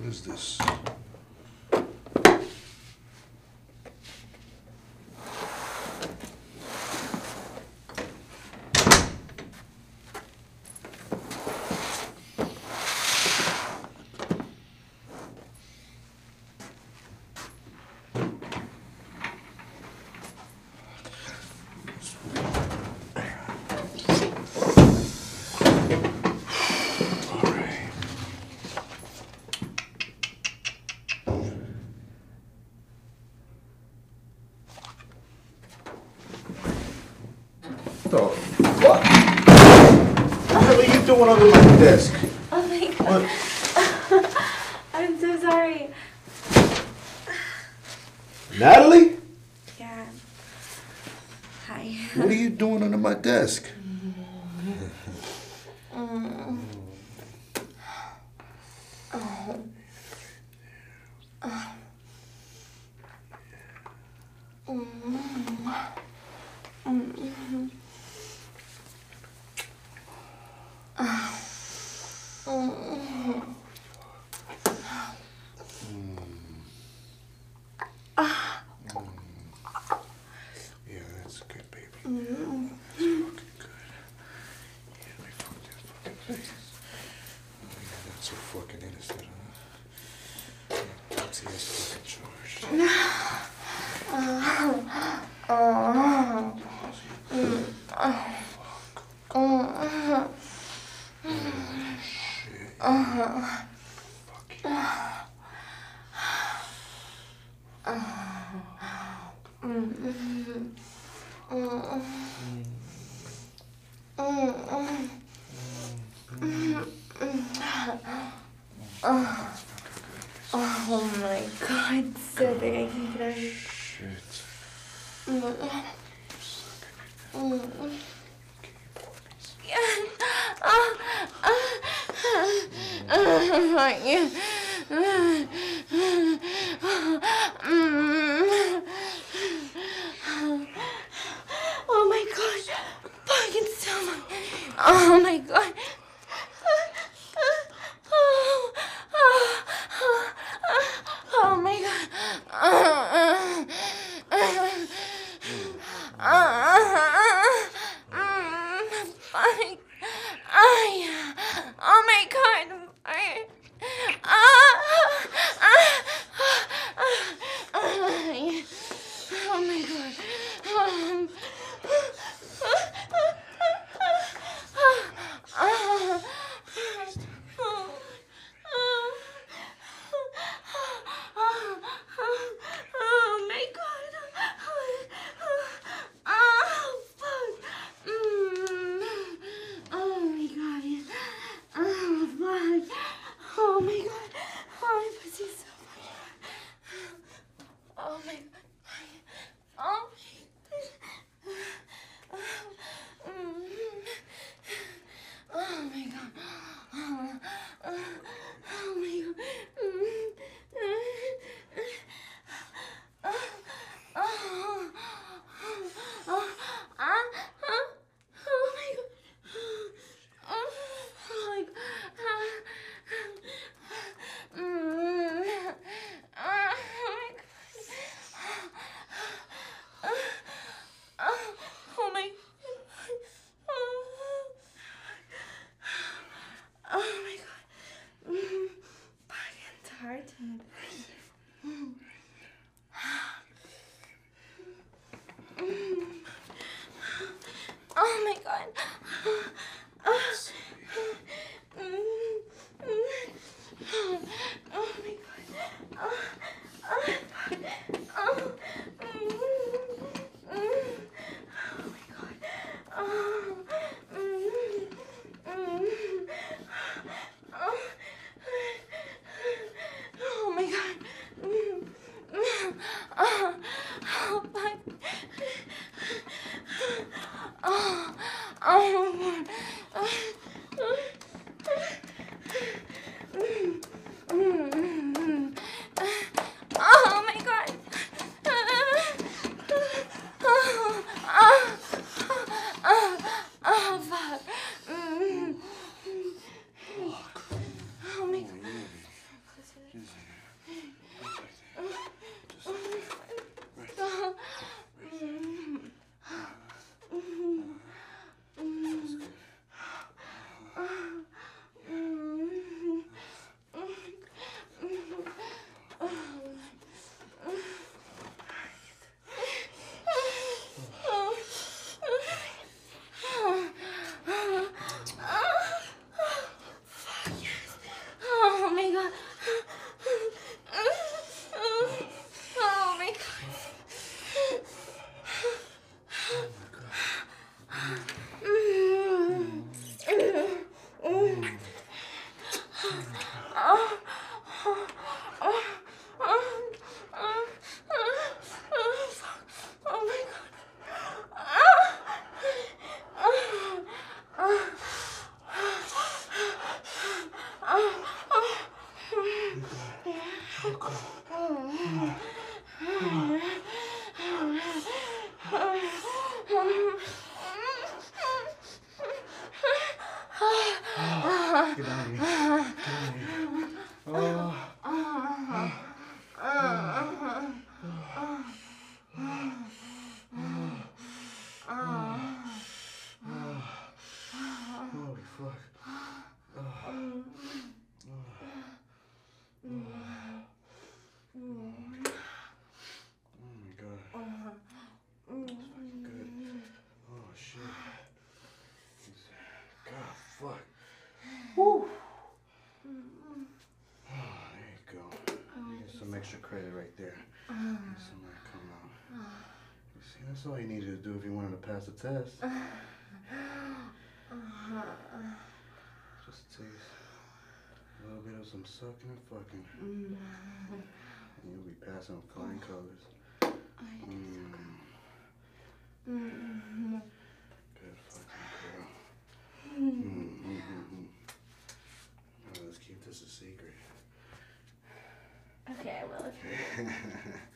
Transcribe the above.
What is this? All right. The what? What the hell are you doing under my desk? Oh my god. I'm so sorry. Natalie? Yeah. Hi. What are you doing under my desk? Yeah, that's good, baby. That's fucking good. Yeah, let me fuck that fucking face. Oh, yeah, that's so fucking innocent, huh? Yeah, What's his fucking charge? Shit. You. Oh my god, big. I can't get out of here. Shit. Yeah. Oh, oh, yeah. Oh my god. Fucking so. Oh my god. Oh, oh, oh, oh my god. Oh yeah. Oh my god. I, ah, ah, ah, ah, Holy fuck. Oh. Oh shit. God fuck. Woo. There you go. Get some extra credit right there. Get some come out. You see, that's all you needed to do if you wanted to pass the test. Just taste a little bit of some sucking and fucking. And you'll be passing flying colors. Mm. Good fucking girl. Mm-hmm. Let's keep this a secret. Okay, I will. if you-